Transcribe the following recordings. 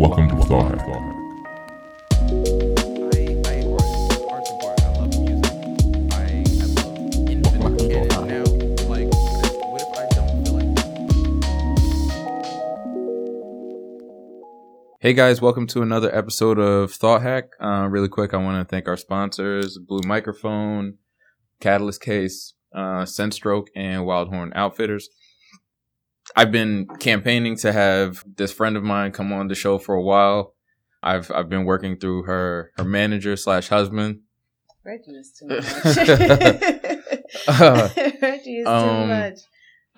Welcome to Thought Hack. Hey guys, welcome to another episode of Thought Hack. Uh, really quick, I want to thank our sponsors: Blue Microphone, Catalyst Case, uh, Senstroke, and Wildhorn Outfitters. I've been campaigning to have this friend of mine come on the show for a while. I've I've been working through her her manager slash husband. Reggie is too much. Uh, Reggie is um, too much.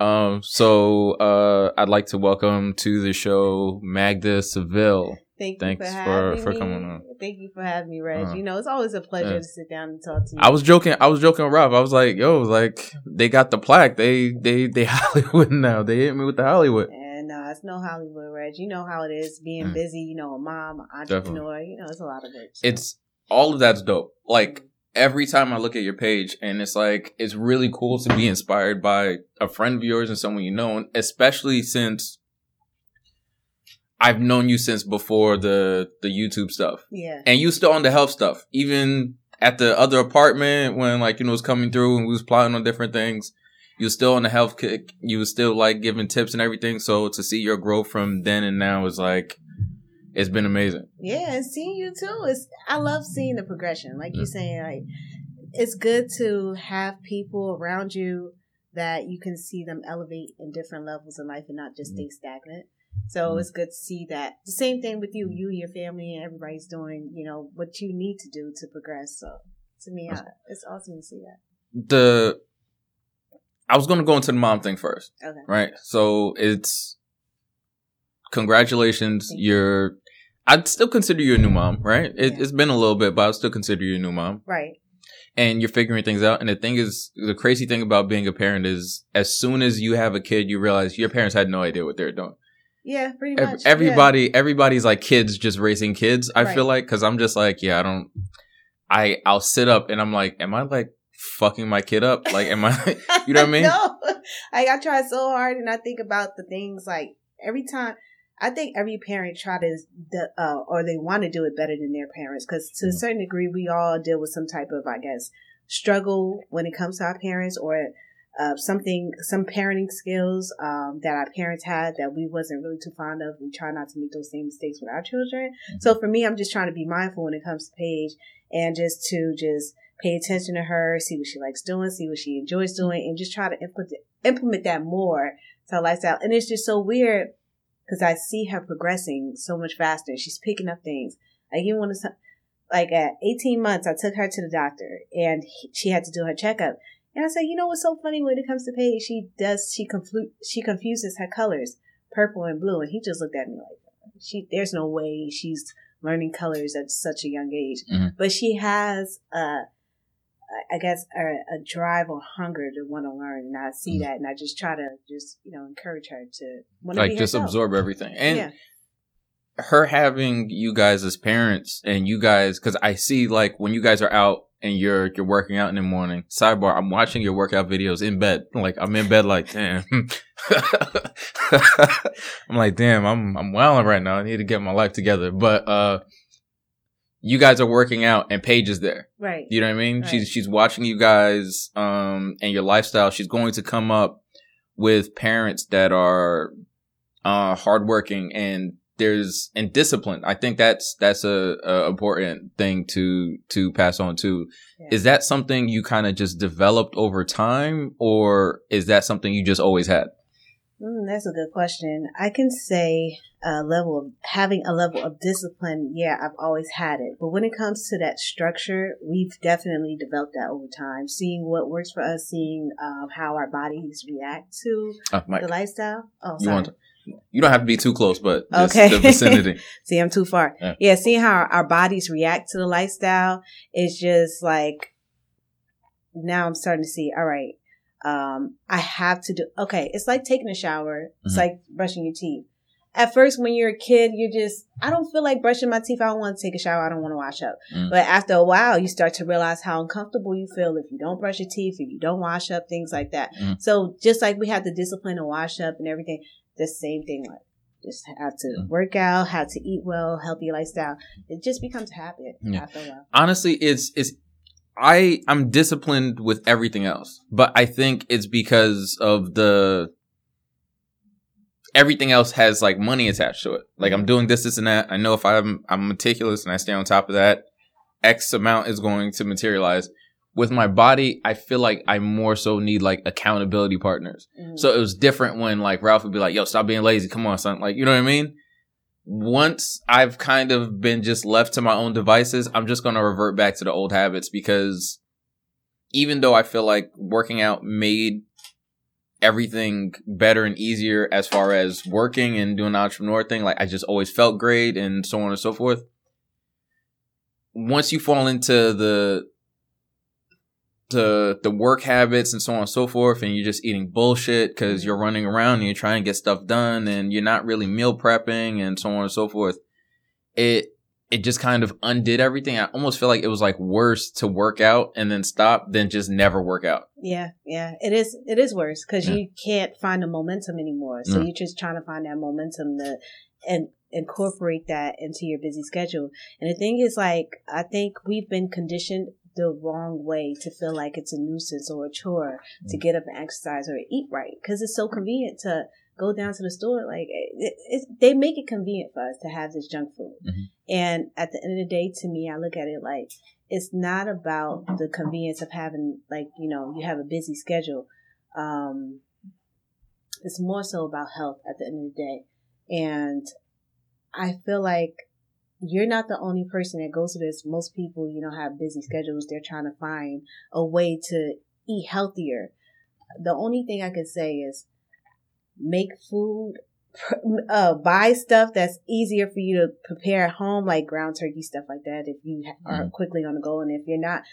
Um, so uh, I'd like to welcome to the show Magda Seville. Thank thanks you for, for- for coming on. Thank you for having me, Reg. Uh, you know, it's always a pleasure yeah. to sit down and talk to you. I was joking. I was joking with Rob. I was like, "Yo, like they got the plaque. They they they Hollywood now. They hit me with the Hollywood." and uh, it's no Hollywood, Reg. You know how it is being Mm. busy. You know, a mom, an entrepreneur. You know, it's a lot of work. so. It's all of that's dope. Like every time I look at your page, and it's like it's really cool to be inspired by a friend of yours and someone you know, and especially since I've known you since before the the YouTube stuff. yeah, and you still on the health stuff, even at the other apartment when like you know was coming through and we was plotting on different things. You was still on the health kick. You was still like giving tips and everything. So to see your growth from then and now is like, it's been amazing. yeah, and seeing you too. It's I love seeing the progression. Like you Mm. saying, like it's good to have people around you that you can see them elevate in different levels in life and not just stay stagnant. So Mhm. it's good to see that. The same thing with you, you, your family, and everybody's doing, you know, what you need to do to progress. So to me, I, it's awesome to see that. The I was gonna go into the mom thing first, Okay. right? So it's congratulations. Thank you. You're. I'd still consider you a new mom, right? It, Yeah. It's been a little bit, but I'd still consider you a new mom. Right. and you're figuring things out. And the thing is, the crazy thing about being a parent is, as soon as you have a kid, you realize your parents had no idea what they were doing. Yeah, pretty much. everybody, everybody's like kids just raising kids. I Right. feel like because I'm just like, yeah, I don't. I I'll sit up and I'm like, am I like fucking my kid up? Like, am I? You know what I mean? no. Like I try so hard and I think about the things like every time I think every parent try to the, uh, or they want to do it better than their parents because to a Mhm. certain degree we all deal with some type of I guess struggle when it comes to our parents or uh, something some parenting skills um, that our parents had that we wasn't really too fond of. We try not to make those same mistakes with our children. So for me, I'm just trying to be mindful when it comes to Paige and just to just pay attention to her, see what she likes doing, see what she enjoys doing, and just try to implement implement that more to her lifestyle. And it's just so weird because I see her progressing so much faster. She's picking up things. Like even when it's like at 18 months, I took her to the doctor and he, she had to do her checkup. And I said, you know what's so funny when it comes to Paige? She does she conflu- she confuses her colors, purple and blue, and he just looked at me like, she there's no way she's learning colors at such a young age. Mhm. But she has uh I- guess a, a drive or hunger to want to learn, and I see Mhm. that, and I just try to just you know encourage her to want to like just herself. absorb everything and. yeah, her having you guys as parents and you guys because i see like when you guys are out and you're you're working out in the morning sidebar i'm watching your workout videos in bed like i'm in bed like damn i'm like damn i'm i'm wilding right now i need to get my life together but uh you guys are working out and paige is there right. you know what I mean? Right. She's she's watching you guys um and your lifestyle. She's going to come up with parents that are uh hardworking and there's and discipline. I think that's that's a, a important thing to to pass on too. Yeah. Is that something you kind of just developed over time or is that something you just always had? Mm, that's a good question. I can say a level of having a level of discipline. Yeah, I've always had it, but when it comes to that structure, we've definitely developed that over time. Seeing what works for us, seeing um, how our bodies react to Uh, the lifestyle. Oh, sorry. You don't have to be too close, but Okay. the vicinity. See, I'm too far. Yeah. Yeah, seeing how our, our bodies react to the lifestyle is just like now I'm starting to see, all right, um, I have to do okay, it's like taking a shower. It's Mhm. like brushing your teeth. At first when you're a kid, you're just I don't feel like brushing my teeth. I don't want to take a shower. I don't want to wash up. Mm. But after a while, you start to realize how uncomfortable you feel if you don't brush your teeth, if you don't wash up, things like that. Mm. So just like we have the discipline to wash up and everything, the same thing like just have to Mm. work out, have to eat well, healthy lifestyle. It just becomes habit Yeah. after a while. honestly it's it's i i'm disciplined with everything else but i think it's because of the everything else has like money attached to it like i'm doing this this and that i know if i'm i'm meticulous and i stay on top of that x amount is going to materialize with my body i feel like i more so need like accountability partners Mhm. so it was different when like Ralph would be like, "Yo, stop being lazy. Come on, son." Like, you know what I mean? Once I've kind of been just left to my own devices, I'm just going to revert back to the old habits because even though I feel like working out made everything better and easier as far as working and doing the entrepreneur thing, like I just always felt great and so on and so forth. Once you fall into the the the work habits and so on and so forth, and you're just eating bullshit because you're running around and you're trying to get stuff done, and you're not really meal prepping and so on and so forth. It it just kind of undid everything. I almost feel like it was like worse to work out and then stop than just never work out. Yeah, yeah, it is. It is worse because Yeah. you can't find the momentum anymore. So Mm. you're just trying to find that momentum to and incorporate that into your busy schedule. And the thing is, like, I think we've been conditioned the wrong way to feel like it's a nuisance or a chore to Mm. get up and exercise or eat right because it's so convenient to go down to the store. Like, it, it, they make it convenient for us to have this junk food. Mhm. And at the end of the day, to me, I look at it like it's not about the convenience of having like you know you have a busy schedule um it's more so about health at the end of the day and i feel like you're not the only person that goes through this most people you know have busy schedules they're trying to find a way to eat healthier the only thing i can say is make food uh, buy stuff that's easier for you to prepare at home, like ground turkey stuff like that. If you are Mhm. quickly on the go, and if you're not,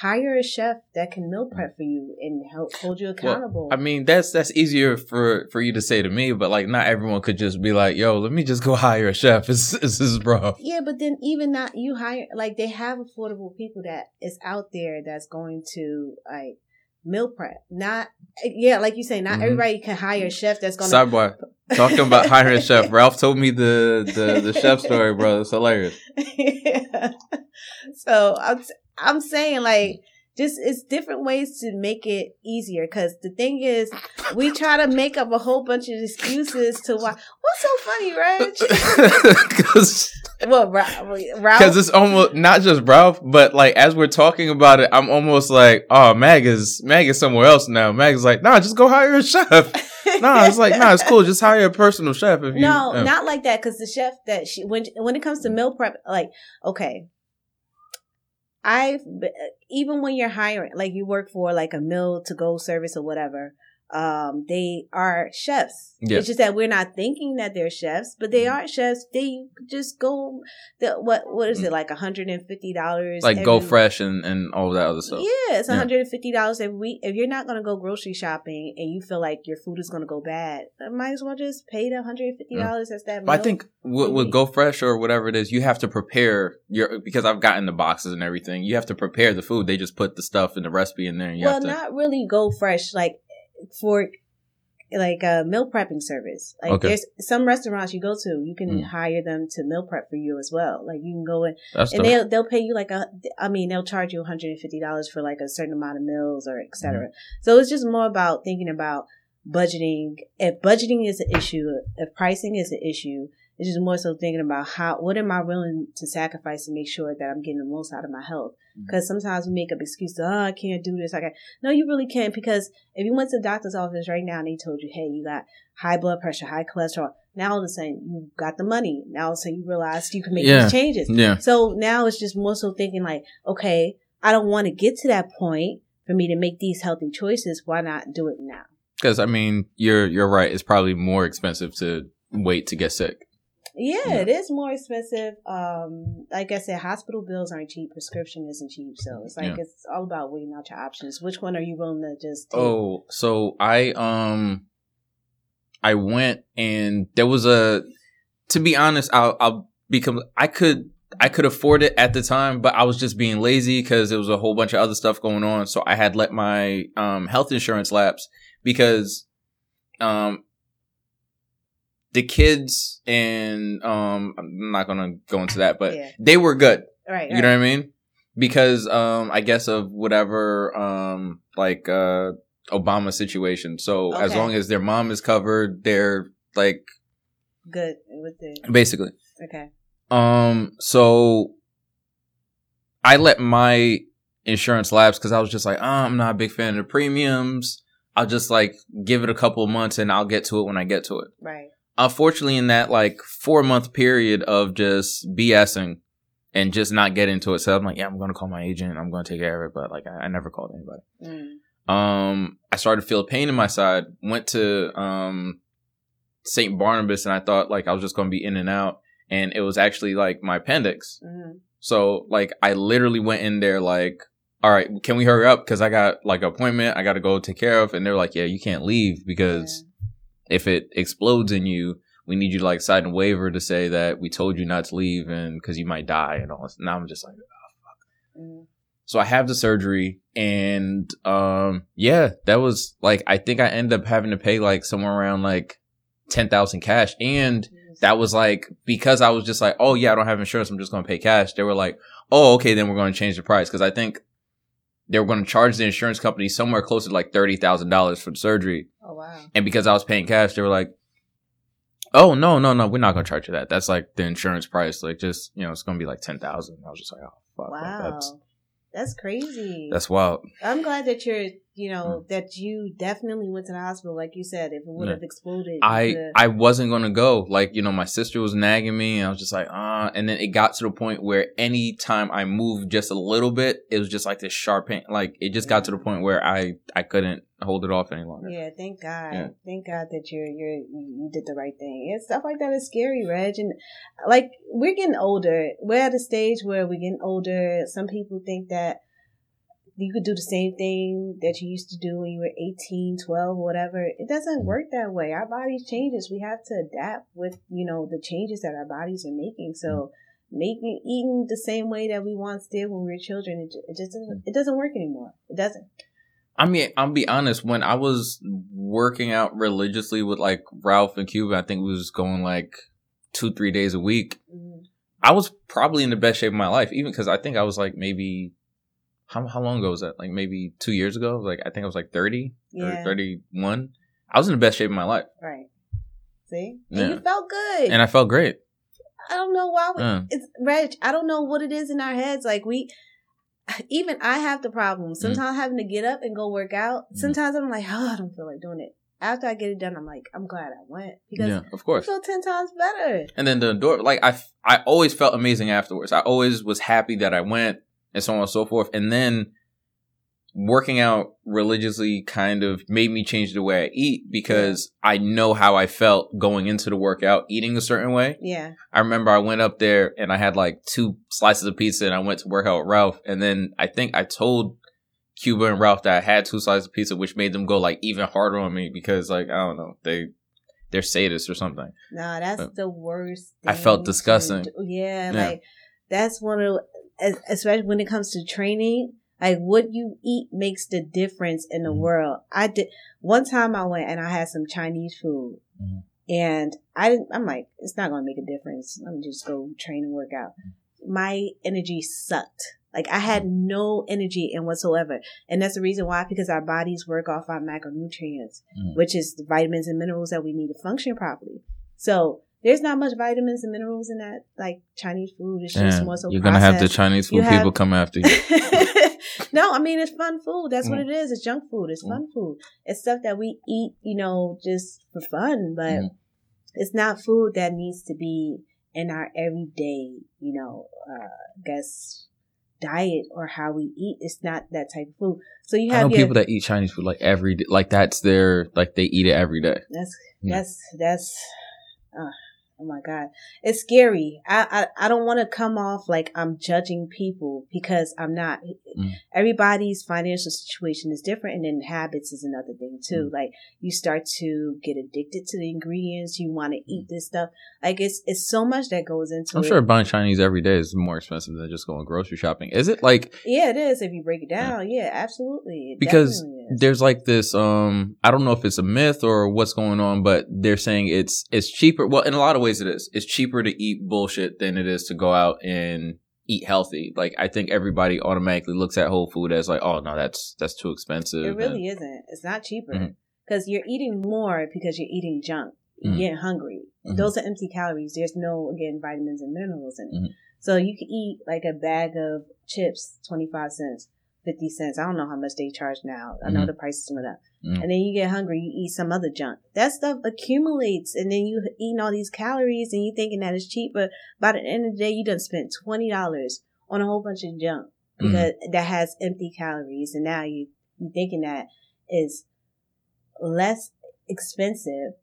hire a chef that can meal prep for you and help hold you accountable. I mean, that's that's easier for for you to say to me, but like not everyone could just be like, "Yo, let me just go hire a chef." This is bro. yeah, but then even not you hire like they have affordable people that is out there that's going to like meal prep. Not yeah, like you say, not Mhm. everybody can hire a chef that's going to Sidebar. Talking about hiring a chef. Ralph told me the the the chef story, bro. It's hilarious. yeah. so I'm I'm saying like just it's different ways to make it easier because the thing is we try to make up a whole bunch of excuses to why what's so funny Reg? Because Ra- Ralph it's almost not just Ralph, but like as we're talking about it, I'm almost like, oh, Mag is Mag is somewhere else now. Mag is like, nah, just go hire a chef. nah, it's like, nah, it's cool. Just hire a personal chef. If you, no, yeah. not like that. Because the chef that she when when it comes to meal prep, like okay, I've uh, even when you're hiring, like you work for like a meal to go service or whatever, um, they are chefs. Yeah. It's just that we're not thinking that they're chefs, but they Mhm. are chefs. They just go the what what is it like hundred and fifty dollars? Mm. like go fresh and and all that other stuff. Yeah, it's Yeah. one hundred and fifty dollars every week. If you're not gonna go grocery shopping and you feel like your food is gonna go bad, I might as well just pay the hundred and fifty dollars as that. But I think with, with Go Fresh or whatever it is, you have to prepare your because I've gotten the boxes and everything. You have to prepare the food. They just put the stuff in the recipe in there, and you well, have to. not really go fresh like for like a meal prepping service. Like Okay. there's some restaurants you go to, you can Mm. hire them to meal prep for you as well. Like you can go in that's and they'll they'll pay you like a I mean they'll charge you one hundred and fifty dollars for like a certain amount of meals or etc. Mm-hmm. So it's just more about thinking about budgeting. If budgeting is an issue, if pricing is an issue, it's just more so thinking about how what am I willing to sacrifice to make sure that I'm getting the most out of my health. Because mm-hmm. sometimes we make up excuses. Oh, I can't do this. I can't. No, you really can't. Because if you went to the doctor's office right now and they told you, hey, you got high blood pressure, high cholesterol. Now all of a sudden you got the money. Now all of a sudden you realize you can make Yeah. these changes. yeah, So now it's just more so thinking like, okay, I don't want to get to that point for me to make these healthy choices. Why not do it now? because I mean, you're you're right. It's probably more expensive to wait to get sick. Yeah, Yeah. it is more expensive. Um, like I said, hospital bills aren't cheap. Prescription isn't cheap. So it's like Yeah. it's all about weighing out your options. Which one are you willing to just take? Oh, so I um, I went and there was a. To be honest, I'll I'll become. I could I could afford it at the time, but I was just being lazy because there was a whole bunch of other stuff going on. So I had let my um health insurance lapse because um the kids and um I'm not gonna go into that, but Yeah. they were good. right, You know what I mean? Because um I guess of whatever um like uh Obama situation. So as long as their mom is covered, they're like good with it. basically. Okay. Um so I let my insurance lapse because I was just like, oh, I'm not a big fan of the premiums. I'll just like give it a couple of months and I'll get to it when I get to it. Right. Unfortunately, in that like four month period of just BSing and just not getting to it, so I'm like, yeah, I'm going to call my agent. I'm going to take care of it. But like, I, I never called anybody. Mm. Um, I started to feel pain in my side. Went to um St. Barnabas and I thought like I was just going to be in and out, and it was actually like my appendix. hmm So like I literally went in there like, all right, can we hurry up? Cause I got like an appointment I got to go take care of. And they're like, yeah, you can't leave because if it explodes in you, we need you to like sign a waiver to say that we told you not to leave and cause you might die and all this. Now I'm just like, Mm. so I have the surgery and, um, yeah, that was like, I think I ended up having to pay like somewhere around like 10,000 cash and that was like because I was just like, oh yeah, I don't have insurance. I'm just going to pay cash. They were like, oh okay, then we're going to change the price because I think they were going to charge the insurance company somewhere close to like thirty thousand dollars for the surgery. Wow. And because I was paying cash, they were like, oh no no no, we're not going to charge you that. That's like the insurance price. Like just you know, it's going to be like ten thousand. I was just like, oh fuck, like, Wow. that's That's crazy. that's wild. I'm glad that you're, you Mm. know, that you definitely went to the hospital, like you said. If it would Yeah. have exploded, I coulda- I wasn't gonna go. Like you know, my sister was nagging me, and I was just like, ah. and then it got to the point where any time I moved just a little bit, it was just like this sharp pain. Like it just got to the point where I I couldn't hold it off any longer. Yeah, thank God. Yeah. Thank God that you're you're you you did the right thing. And stuff like that is scary, Reg. And like we're getting older. We're at a stage where we're getting older. Some people think that you could do the same thing that you used to do when you were 18, 12, whatever. It doesn't mm-hmm. work that way. Our bodies changes. We have to adapt with, you know, the changes that our bodies are making. So mm-hmm. making eating the same way that we once did when we were children, it, ju- it just doesn't mm-hmm. it doesn't work anymore. It doesn't. I mean, I'll be honest. When I was working out religiously with like Ralph and Cuba, I think we was going like two three days a week. Mhm. I was probably in the best shape of my life, even because I think I was like maybe. How, how long ago was that? Like maybe two years ago? Like I think I was like 30 Yeah. or 31. I was in the best shape of my life. Right. See? Yeah. You felt good. And I felt great. I don't know why we, Yeah. it's Reg, I don't know what it is in our heads. Like we even I have the Mm. problem. Sometimes having to get up and go work out. Mhm. Sometimes I'm like, oh, I don't feel like doing it. After I get it done, I'm like, I'm glad I went because Yeah, of I course. feel ten times better. And then the door, like I, I always felt amazing afterwards. I always was happy that I went, and so on and so forth. And then working out religiously kind of made me change the way I eat because I know how I felt going into the workout, eating a certain way. Yeah. I remember I went up there and I had like two slices of pizza, and I went to work out with Ralph. And then I think I told Cuba and Ralph that I had two slices of pizza, which made them go like even harder on me because like I don't know they. They're sadists or something. Nah, that's But the worst. I felt disgusting. Yeah, Yeah. like that's one of especially when it comes to training. Like what you eat makes the difference in the Mhm. world. I did one time I went and I had some Chinese food, Mhm. and I didn't. I'm like, it's not gonna make a difference. Let me just go train and work out. My energy sucked. Like I had no energy in whatsoever, and that's the reason why. Because our bodies work off our macronutrients Mhm. which is the vitamins and minerals that we need to function properly. So there's not much vitamins and minerals in that like Chinese food. It's just Damn, more so you're gonna have the. Chinese food have- people come after you. no, I mean it's fun food. That's what Mm. it is. It's junk food. It's Mm. fun food. It's stuff that we eat, you know, just for fun, but Mhm. it's not food that needs to be in our everyday, you know, uh, I guess diet or how we eat. It's not that type of food. So you I have know your people that eat Chinese food like every day, like that's their like they eat it every day. That's that's that's uh, oh my god, it's scary. I I, I don't want to come off like I'm judging people because I'm not. Mm. everybody's financial situation is different, and then habits is another thing too. Mm. Like you start to get addicted to the ingredients. You want to eat this stuff. Like it's it's so much that goes into it. I'm it. sure buying Chinese every day is more expensive than just going grocery shopping. Is it like Yeah, it is. If you break it down, yeah, absolutely. It because there's like this um I don't know if it's a myth or what's going on, but they're saying it's it's cheaper. Well, in a lot of ways it is. It's cheaper to eat bullshit than it is to go out and eat healthy. Like I think everybody automatically looks at whole food as like, oh no, that's that's too expensive. It really and- isn't. It's not cheaper Mhm. because you're eating more because you're eating junk. You're Mhm. getting hungry. Mhm. Those are empty calories. There's no again vitamins and minerals in it. Mhm. So you can eat like a bag of chips, twenty five cents, fifty cents. I don't know how much they charge now. I know Mhm. the prices went up. Mhm. And then you get hungry, you eat some other junk. That stuff accumulates, and then you eating all these calories, and you thinking that it's cheap, but by the end of the day, you done spent twenty dollars on a whole bunch of junk Mhm. because that has empty calories, and now you you thinking that is less expensive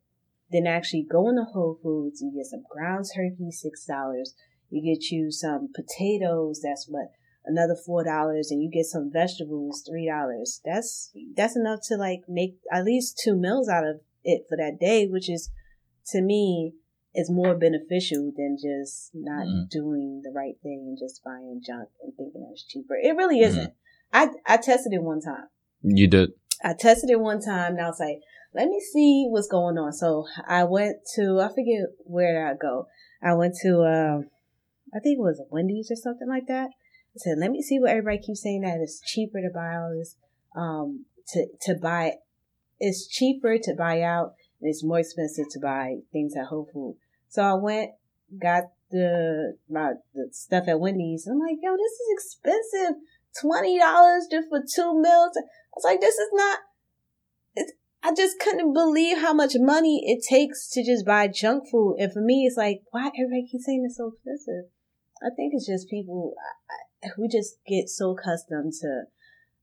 than actually going to Whole Foods. You get some ground turkey, six dollars. You get you some potatoes. That's what another four dollars, and you get some vegetables, three dollars. That's that's enough to like make at least two meals out of it for that day, which is to me is more beneficial than just not Mhm. doing the right thing and just buying junk and thinking that it's cheaper. It really isn't. I I tested it one time. You did. I tested it one time and I was like, let me see what's going on. So I went to, I forget where did I go. I went to, um, I think it was Wendy's or something like that. I said, let me see what everybody keeps saying that it's cheaper to buy all this, um, to, to buy, it's cheaper to buy out and it's more expensive to buy things at Whole Foods. So I went, got the, my, the stuff at Wendy's. I'm like, yo, this is expensive. $20 just for two meals. I was like, this is not, it's, I just couldn't believe how much money it takes to just buy junk food. And for me, it's like, why everybody keeps saying it's so expensive? I think it's just people, I, I, we just get so accustomed to,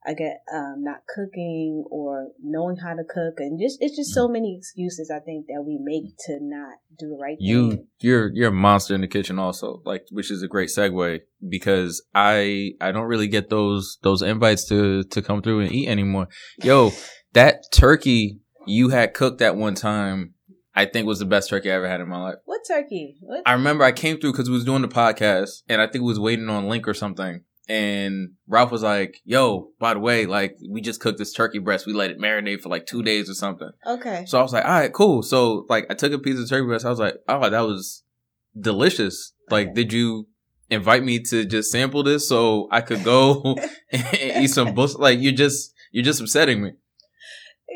I get, um, not cooking or knowing how to cook. And just, it's just so many excuses I think that we make to not do the right thing. You you're you're a monster in the kitchen also, like which is a great segue because I I don't really get those those invites to to come through and eat anymore. Yo, that turkey you had cooked at one time, I think was the best turkey I ever had in my life. What turkey? What? I remember I came through because we was doing the podcast and I think we was waiting on Link or something. And Ralph was like, "Yo, by the way, like we just cooked this turkey breast. We let it marinate for like two days or something." okay. So I was like, all right, cool. So like I took a piece of turkey breast. I was like, oh, that was delicious. Like, Okay. did you invite me to just sample this so I could go and eat some bush? Like you're just you're just upsetting me.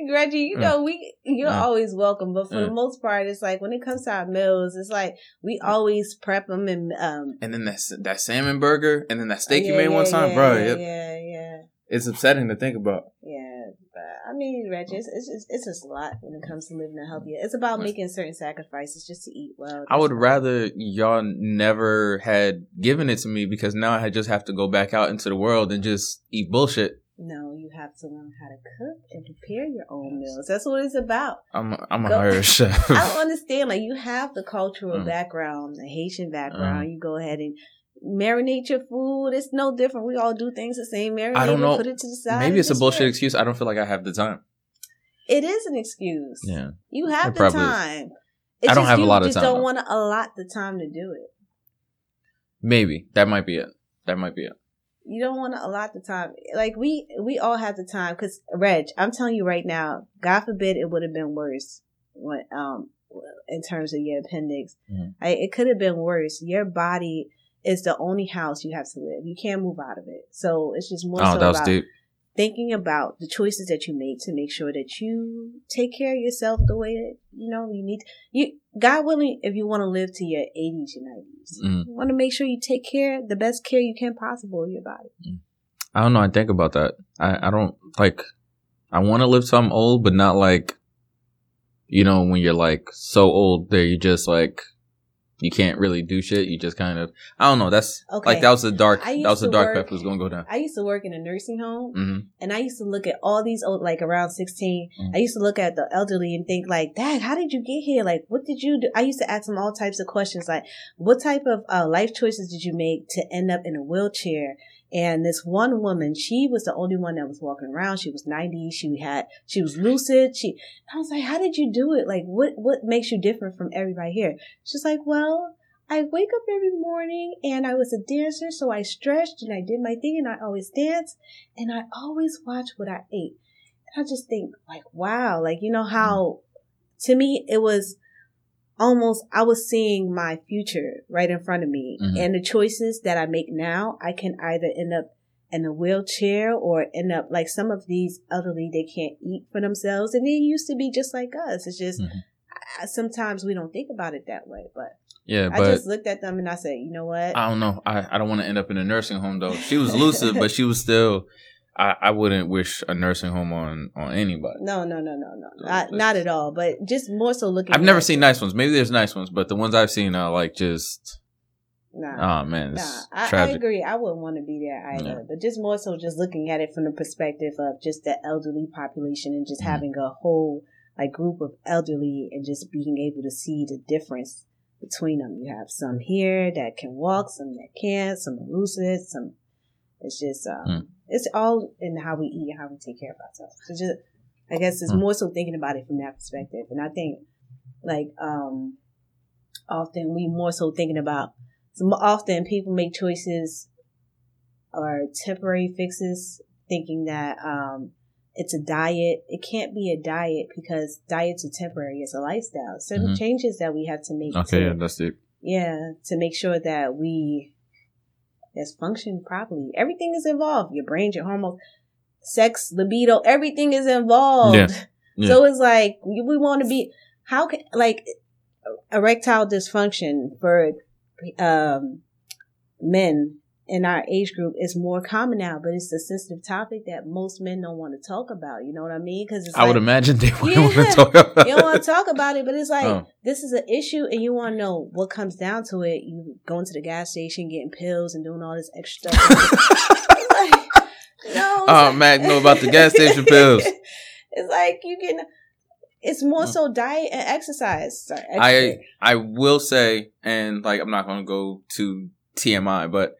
Reggie, you Mm. know, we you're Mm. always welcome, but for the Mm. most part, it's like when it comes to our meals, it's like we always prep them and um. And then that that salmon burger and then that steak you yeah, made one time, yeah, bro. Yeah, yeah, yeah, it's upsetting to think about. yeah. But I mean, Reggie, it's it's just, it's just a lot when it comes to living a healthy. It's about making certain sacrifices just to eat well. I would rather y'all never had given it to me because now I just have to go back out into the world and just eat bullshit. No, you have to learn how to cook and prepare your own meals. That's what it's about. I'm a, I'm a Go- hire chef. I don't understand. Like you have the cultural Mm. background, the Haitian background. You go ahead and marinate your food. It's no different. We all do things the same. Marinate I don't it, know. put it to the side. Maybe it's a bullshit eat. excuse. I don't feel like I have the time. It is an excuse. Yeah. You have It the probably is. time. I don't just have a you lot of just time, don't want to allot the time to do it. Maybe that might be it. That might be it. You don't want to allot the time. Like we we all have the time. Cause Reg, I'm telling you right now. God forbid it would have been worse. When um in terms of your appendix, Mhm. I, it could have been worse. Your body is the only house you have to live. You can't move out of it. So it's just more Oh, so that was about deep. Thinking about the choices that you make to make sure that you take care of yourself the way that you know you need. You God willing, if you want to live to your 80s and 90s, Mm. you want to make sure you take care the best care you can possible of your body. I don't know. I think about that. I, I don't like. I want to live till I'm old, but not like. You know, when you're like so old, that you just like. You can't really do shit. You just kind of. I don't know. That's Okay. like that was a dark that was a dark work- path that was gonna go down. I used to work in a nursing home, hmm and I used to look at all these old, like around 16. Mm. I used to look at the elderly and think, like, Dad, how did you get here? Like, what did you do? I used to ask them all types of questions, like, what type of uh, life choices did you make to end up in a wheelchair? And this one woman, she was the only one that was walking around. She was 90. She had, she was lucid. She, I was like, how did you do it? Like, what, what makes you different from everybody here? She's like, well, I wake up every morning and I was a dancer. So I stretched and I did my thing and I always danced and I always watch what I ate. And I just think like, wow, like, you know how to me it was almost I was seeing my future right in front of me. Mhm. And the choices that I make now, I can either end up in a wheelchair or end up like some of these elderly, they can't eat for themselves. And they used to be just like us. It's just Mhm. I, sometimes we don't think about it that way. But, Yeah, I just looked at them and I said, you know what? I don't know. I, I don't want to end up in a nursing home though. She was lucid, but she was still. I, I wouldn't wish a nursing home on on anybody. no, no, no, no, no. Not, not at all. But just more so looking I've never at- seen nice ones. Maybe there's nice ones, but the ones I've seen are like just. Nah. Oh man, Nah, I, I agree. I wouldn't want to be there either. Yeah. But just more so, just looking at it from the perspective of just the elderly population and just Mhm. having a whole like group of elderly and just being able to see the difference between them. You have some here that can walk, some that can't, some are lucid, some. It's just um, Mm. It's all in how we eat, how we take care of ourselves. So just, I guess it's Mm. more so thinking about it from that perspective, and I think like um often we more so thinking about so often people make choices or temporary fixes thinking that um it's a diet it can't be a diet because diets are temporary it's a lifestyle certain Mhm. changes that we have to make Okay, to, yeah, that's it. yeah to make sure that we just function properly everything is involved your brain your hormones sex libido everything is involved Yeah. Yeah. so it's like we, we want to be how can like erectile dysfunction for um men in our age group is more common now but it's a sensitive topic that most men don't want to talk about you know what i mean because I would imagine they wouldn't want to talk about. you don't want to talk about it, but it's like Oh. this is an issue, and you want to know what comes down to it. You going to the gas station, getting pills, and doing all this extra stuff. Like, no, Oh, like- Mac know about the gas station pills. it's like you can. It's more so diet and exercise. Sorry, I. I will say, and like I'm not gonna go to TMI, but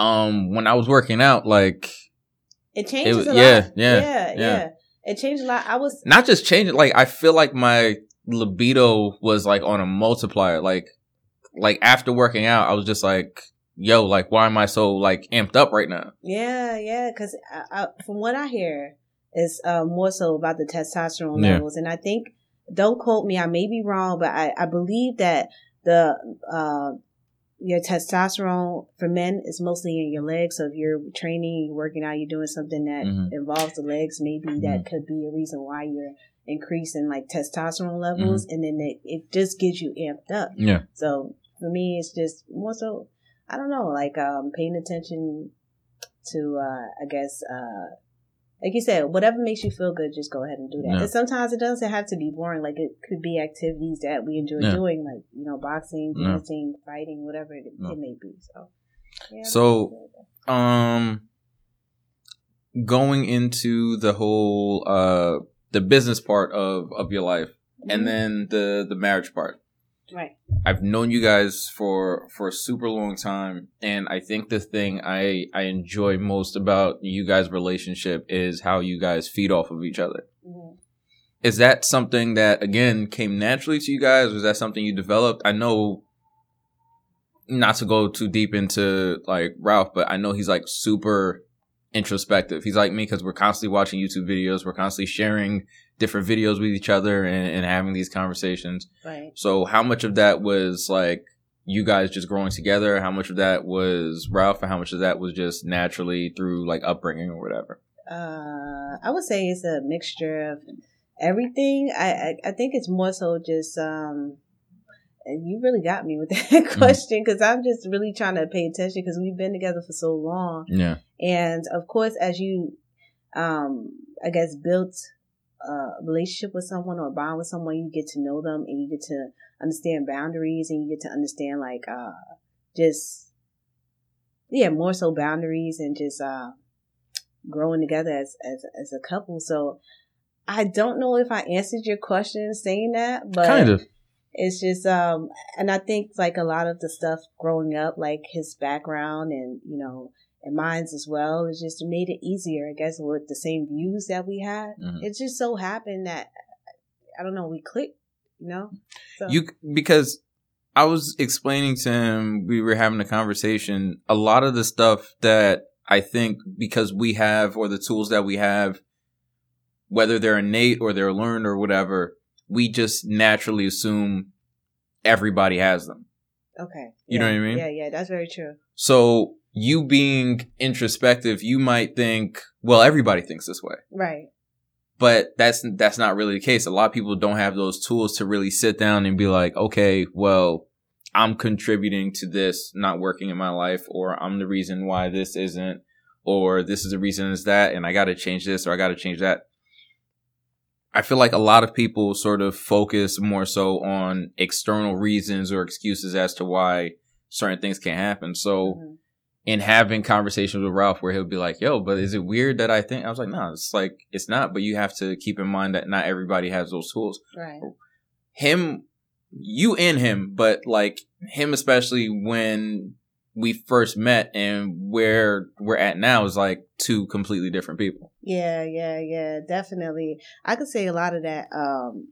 um, when I was working out, like it changes was- a yeah, lot. yeah, yeah, yeah. It changed a lot. I was not just changing, like I feel like my libido was like on a multiplier. Like like after working out, I was just like, yo, like why am I so like amped up right now? Yeah, yeah, because from what I hear, it's uh, more so about the testosterone Yeah. levels, and I think don't quote me, I may be wrong, but I, I believe that the uh, your testosterone for men is mostly in your legs. So if you're training, you're working out, you're doing something that Mhm. involves the legs, maybe Mm-hmm. that could be a reason why you're increasing like testosterone levels, Mm-hmm. and then it, it just gets you amped up. Yeah, So for me, it's just more so, I don't know, like um, paying attention to, uh, I guess, uh, like you said, whatever makes you feel good, just go ahead and do that. Yeah. And sometimes it doesn't have to be boring. Like it could be activities that we enjoy doing, like you know, boxing, dancing, fighting, whatever it, it may be. So, yeah, So- um going into the whole uh the business part of of your life and Mhm. then the the marriage part right, i've known you guys for for a super long time and i think the thing i i enjoy most about you guys relationship is how you guys feed off of each other. Mhm. is that something that again came naturally to you guys? Or was that something you developed? I know not to go too deep into like ralph but i know he's like super introspective. He's like me because we're constantly watching youtube videos we're constantly sharing different videos with each other and, and having these conversations right. so how much of that was like you guys just growing together how much of that was ralph and how much of that was just naturally through like upbringing or whatever Uh, I would say it's a mixture of everything. I, I, I think it's more so just, um, and you really got me with that Mm-hmm. question because I'm just really trying to pay attention because we've been together for so long. yeah And of course, as you, um, I guess, built a relationship with someone or bond with someone, you get to know them and you get to understand boundaries and you get to understand, like, uh, just, yeah, more so boundaries and just, uh, growing together as, as, as a couple. So I don't know if I answered your question saying that, but kind of it's just um and i think like a lot of the stuff growing up like his background and you know and minds as well. It just made it easier, I guess, with the same views that we had. Mhm. It just so happened that I don't know, we clicked, you know. So, You because I was explaining to him, we were having a conversation. A lot of the stuff that I think because we have, or the tools that we have, whether they're innate or they're learned or whatever, we just naturally assume everybody has them. okay, You know what I mean? Yeah, yeah, that's very true. So you being introspective, you might think, well, everybody thinks this way. Right. but that's that's not really the case. A lot of people don't have those tools to really sit down and be like, okay, well, I'm contributing to this not working in my life, or I'm the reason why this isn't, or this is the reason is that, and I got to change this or I got to change that. I feel like a lot of people sort of focus more so on external reasons or excuses as to why certain things can't happen. So Mhm. In having conversations with Ralph where he'll be like, yo, but is it weird that I think I was like, no, it's like it's not, but you have to keep in mind that not everybody has those tools. Right. Him you and him, but like him especially when we first met and where we're at now is like two completely different people. Yeah, yeah, yeah, definitely. I could say a lot of that, um,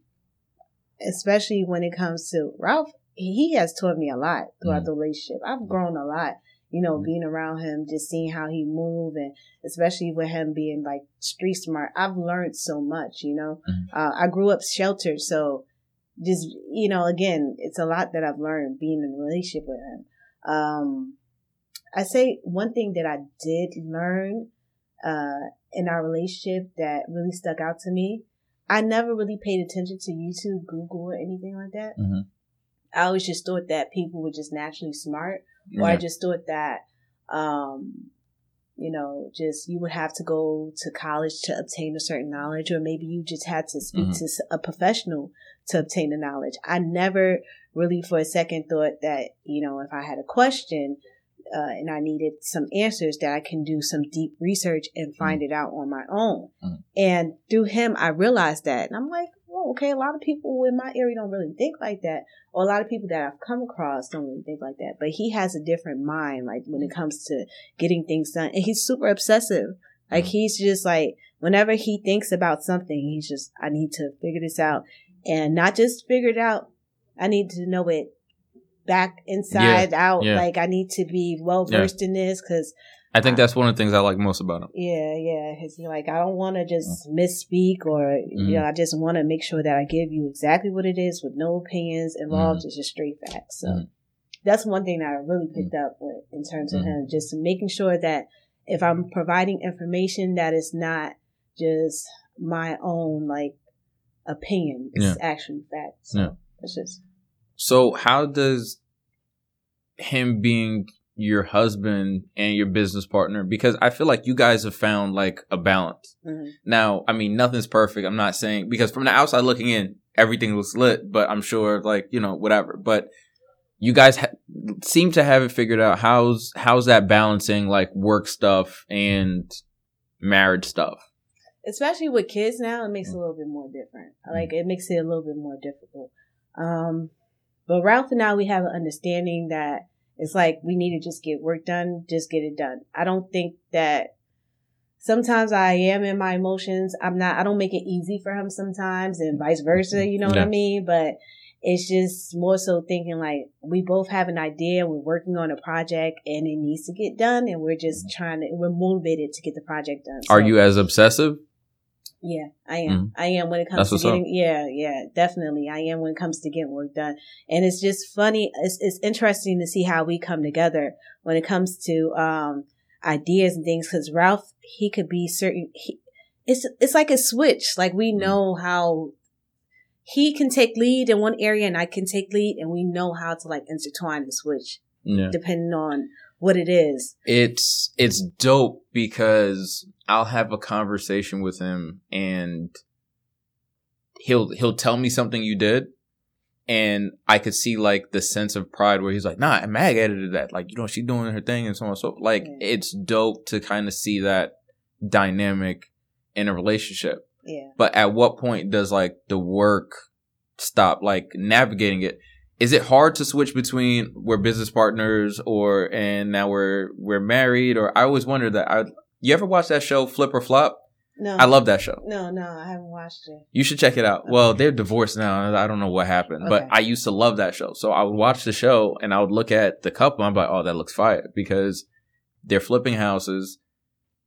especially when it comes to Ralph. He has taught me a lot throughout Mhm. the relationship. I've grown a lot, you know, Mhm. being around him, just seeing how he move, and especially with him being like street smart. I've learned so much, you know. Mhm. Uh, I grew up sheltered, so just you know, again, it's a lot that I've learned being in a relationship with him. Um, I say one thing that I did learn uh, in our relationship that really stuck out to me. I never really paid attention to YouTube, Google, or anything like that. Mhm. I always just thought that people were just naturally smart, or I just thought that, um, you know, just you would have to go to college to obtain a certain knowledge, or maybe you just had to speak Mhm. to a professional to obtain the knowledge. I never really for a second thought that, you know, if I had a question, uh, and I needed some answers that I can do some deep research and find it out on my own. Mhm. And through him, I realized that. And I'm like, well, okay, a lot of people in my area don't really think like that. Or a lot of people that I've come across don't really think like that. But he has a different mind, like when it comes to getting things done. And he's super obsessive. Like Mhm. he's just like, whenever he thinks about something, he's just, I need to figure this out. And not just figure it out, I need to know it back inside out. yeah. Like I need to be well versed in this because I think that's one of the things I like most about him. yeah, yeah. It's like I don't want to just misspeak, or Mhm. you know, I just want to make sure that I give you exactly what it is with no opinions involved. It's just straight facts. So Mhm. that's one thing that I really picked up with in terms of Mhm. him, just making sure that if I'm providing information, that is not just my own like opinion. It's Yeah. actually facts. So Yeah. it's just So how does him being your husband and your business partner because I feel like you guys have found like a balance. mhm. Now, I mean, nothing's perfect. I'm not saying because from the outside looking in, everything looks lit, but I'm sure like, you know, whatever. But you guys ha- seem to have it figured out. How's how's that balancing like work stuff and marriage stuff? especially with kids now, it Mm. makes it a little bit more different. Like it makes it a little bit more difficult. Um, but Ralph and I, we have an understanding that it's like we need to just get work done, just get it done. I don't think that sometimes I am in my emotions. I'm not, I don't make it easy for him sometimes and vice versa. You know what I mean? But it's just more so thinking like we both have an idea, we're working on a project and it needs to get done and we're just mm-hmm. trying to, we're motivated to get the project done. Are So- you as obsessive? Yeah, I am. I am when it comes Mm-hmm. That's to getting. Yeah, yeah, definitely. I am when it comes to getting work done, and it's just funny. It's it's interesting to see how we come together when it comes to um ideas and things. Because Ralph, he could be certain. He, it's it's like a switch. Like we Mm-hmm. know how he can take lead in one area, and I can take lead, and we know how to like intertwine and switch Yeah. depending on what it is. it's it's dope because I'll have a conversation with him and he'll he'll tell me something you did and I could see like the sense of pride where he's like, nah, Mag edited that. Like, you know, she doing her thing and so on and so like Yeah. it's dope to kind of see that dynamic in a relationship. Yeah. But at what point does like the work stop like navigating it? Is it hard to switch between we're business partners or and now we're we're married or I always wonder that I you ever watch that show Flip or Flop? No, I love that show. No, no, I haven't watched it. You should check it out. Well, they're divorced now. I don't know what happened, but I used to love that show. So I would watch the show and I would look at the couple. I'm like, oh, that looks fire because they're flipping houses.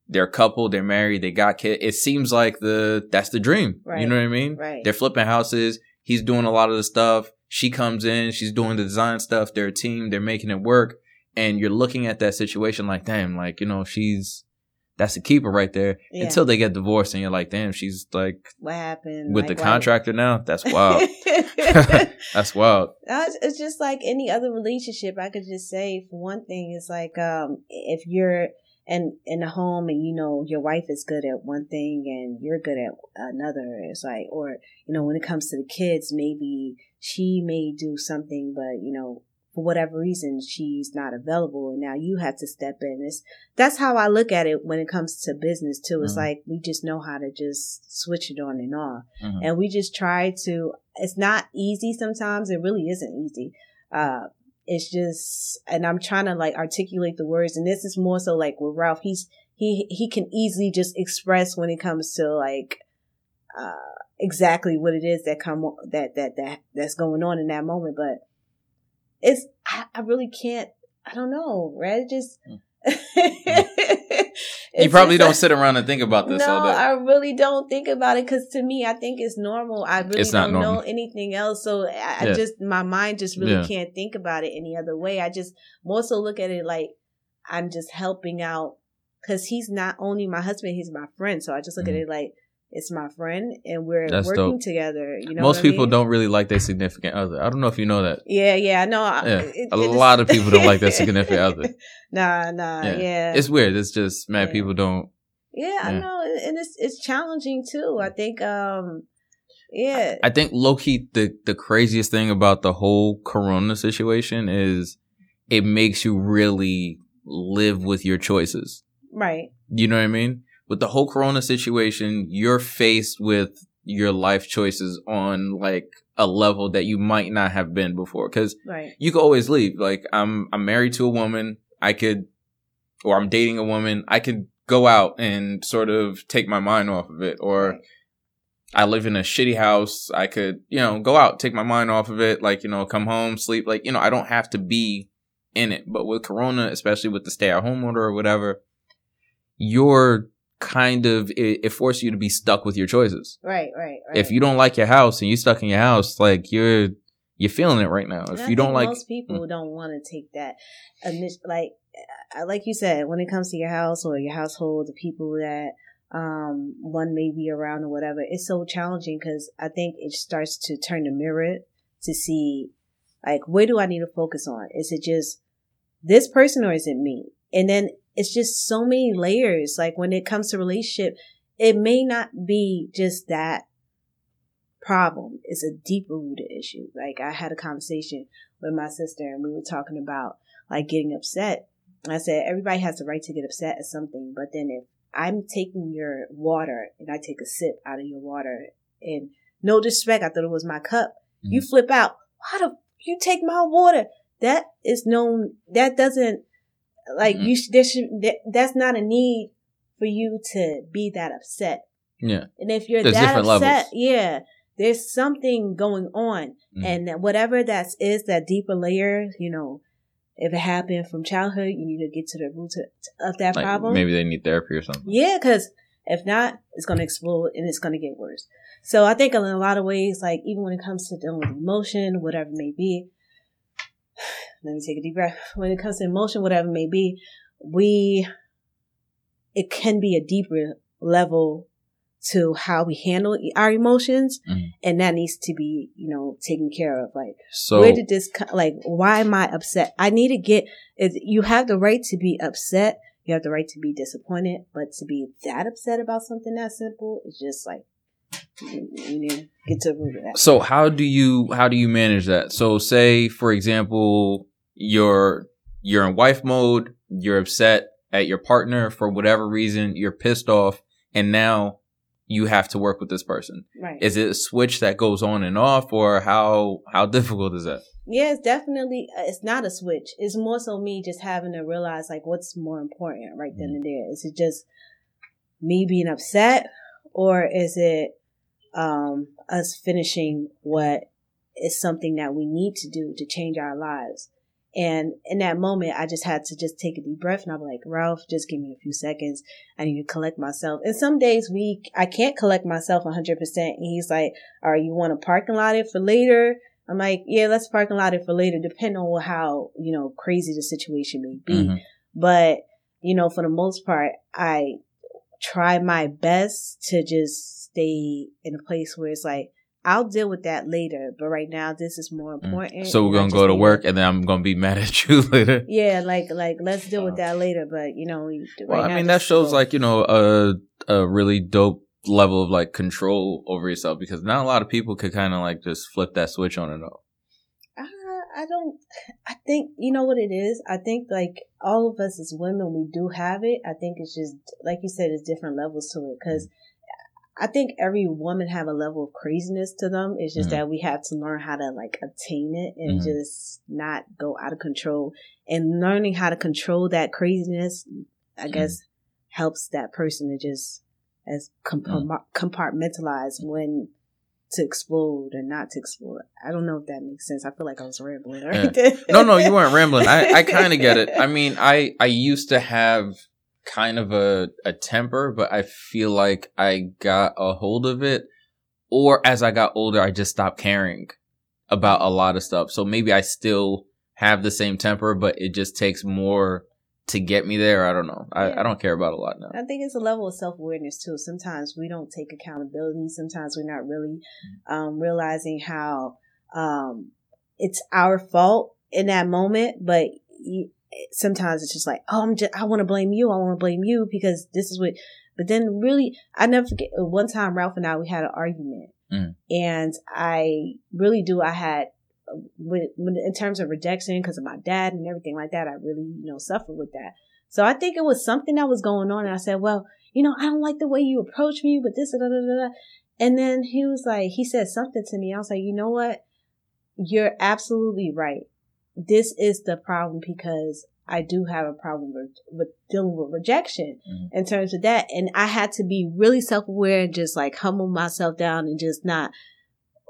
They're a couple. They're married. They got kids. It seems like the that's the dream. You know what I mean? Right. They're flipping houses. He's doing a lot of the stuff. She comes in. She's doing the design stuff. They're a team. They're making it work. And you're looking at that situation like, damn, like you know, she's that's a keeper right there. Yeah. Until they get divorced, and you're like, damn, she's like what happened with Like, the contractor now. That's wild. That's wild. It's it's just like any other relationship. I could just say, for one thing, it's like um, if you're in in a home and you know your wife is good at one thing and you're good at another. It's like, or you know, when it comes to the kids, maybe she may do something, but you know, for whatever reason, she's not available, and now you have to step in. It's that's how I look at it when it comes to business too. It's Mhm. like we just know how to just switch it on and off Mhm. and we just try to it's not easy sometimes it really isn't easy uh it's just and i'm trying to like articulate the words and this is more so like with ralph he's he he can easily just express when it comes to like uh exactly what it is that come that that that that's going on in that moment but it's i, I really can't i don't know right It just You probably don't sit around and think about this no. I really don't think about it because to me, I think it's normal. I really It's don't know anything else. So I, I just, my mind just really Yeah. can't think about it any other way. I just more so look at it like I'm just helping out because he's not only my husband, he's my friend. So I just look at Mhm. it like it's my friend and we're That's working dope. together. You know, Most I people mean? don't really like their significant other. I don't know if you know that. Yeah, yeah, no. I- Yeah. it- A it is- lot of people don't like their significant other. Nah, nah, Yeah. yeah. It's weird. It's just mad Yeah. people don't. yeah, I know, and- it's it's challenging too. I think, um, yeah, I think low key the the craziest thing about the whole Corona situation is it makes you really live with your choices. right. You know what I mean? With the whole Corona situation, you're faced with your life choices on like a level that you might not have been before. Because Right. you could always leave. Like I'm I'm married to a woman. I could or I'm dating a woman. I could go out and sort of take my mind off of it. Or Right. I live in a shitty house. I could, you know, go out, take my mind off of it, like, you know, come home, sleep. Like, you know, I don't have to be in it. But with Corona, especially with the stay at home order or whatever, you're kind of it, it forces you to be stuck with your choices. Right, right, right. If you don't like your house and you're stuck in your house, like you're you're feeling it right now. And If I you don't like Mm. most people don't want to take that like, uh, like you said, when it comes to your house or your household, the people that um one may be around or whatever, it's so challenging because I think it starts to turn the mirror to see, like, where do I need to focus on? Is it just this person or is it me? And then it's just so many layers. Like when it comes to relationship, it may not be just that problem. It's a deeper rooted issue. Like I had a conversation with my sister and we were talking about like getting upset. I said everybody has the right to get upset at something, but then if I'm taking your water and I take a sip out of your water and no disrespect, I thought it was my cup. You mm-hmm. flip out. Why the you take my water? That is known. That doesn't like Mhm. you. Sh- there should that, that's not a need for you to be that upset. yeah. And if you're There's that upset, levels. yeah, there's something going on, Mhm. and that whatever that is, that deeper layer, you know, if it happened from childhood, you need to get to the root of- of that Like problem. maybe they need therapy or something. Yeah, because if not, it's going to explode and it's going to get worse. So I think in a lot of ways, like even when it comes to dealing with emotion, whatever it may be, let me take a deep breath. When it comes to emotion, whatever it may be, we, it can be a deeper level to how we handle our emotions. Mhm. And that needs to be, you know, taken care of. Like, So where did this like why am i upset i need to get is you have the right to be upset you have the right to be disappointed but to be that upset about something that simple is just like you, you need to get to the root of that So how do you how do you manage that? So say for example you're you're in wife mode, you're upset at your partner for whatever reason, you're pissed off, and now you have to work with this person. right Is it a switch that goes on and off, or how how difficult is that? Yeah, it's definitely uh, it's not a switch. It's more so me just having to realize like what's more important right then and there. Is it just me being upset or is it um us finishing what is something that we need to do to change our lives? And in that moment, I just had to just take a deep breath and I'm like, Ralph, just give me a few seconds. I need to collect myself. And some days we, I can't collect myself 100%. And he's like, all right, you want to parking lot it for later? I'm like, yeah, let's parking lot it for later, depending on how, you know, crazy the situation may be. Mhm. But, you know, for the most part, I try my best to just stay in a place where it's like, I'll deal with that later. But right now, this is more important. Mm. So we're gonna go to work, and then I'm gonna be mad at you later. yeah, like like let's deal with that later. But you know, we- Well, I mean, that shows go. like you know a a really dope level of like control over yourself because not a lot of people could kind of like just flip that switch on and off. Uh, I don't. I think you know what it is. I think like all of us as women, we do have it. I think it's just like you said, it's different levels to it. Because I think every woman have a level of craziness to them. It's just Mhm. that we have to learn how to like attain it and Mhm. just not go out of control. And learning how to control that craziness, I Mhm. guess, helps that person to just as compar- compartmentalize when to explode and not to explode. I don't know if that makes sense. I feel like I was rambling right there. No, no, you weren't rambling. I, I kind of get it. I mean, I, I used to have kind of a, a temper, but I feel like I got a hold of it. Or as I got older, I just stopped caring about a lot of stuff. So maybe I still have the same temper, but it just takes more to get me there. I don't know. I, Yeah. I don't care about a lot now. I think it's a level of self awareness too. Sometimes we don't take accountability. Sometimes we're not really um, realizing how um, it's our fault in that moment. But you, sometimes it's just like, oh, I'm just, I want to blame you. I want to blame you because this is what. But then, really, I never forget. uh, One time, Ralph and I we had an argument, Mm. and I really do. I had. uh, With, with, in terms of rejection because of my dad and everything like that, I really, you know, suffered with that. So I think it was something that was going on. And I said, well, you know, I don't like the way you approach me, but this, da, da, da. da." And then he was like, he said something to me. I was like, you know what? You're absolutely right. This is the problem because I do have a problem with, with dealing with rejection Mhm. in terms of that. And I had to be really self aware and just like humble myself down and just not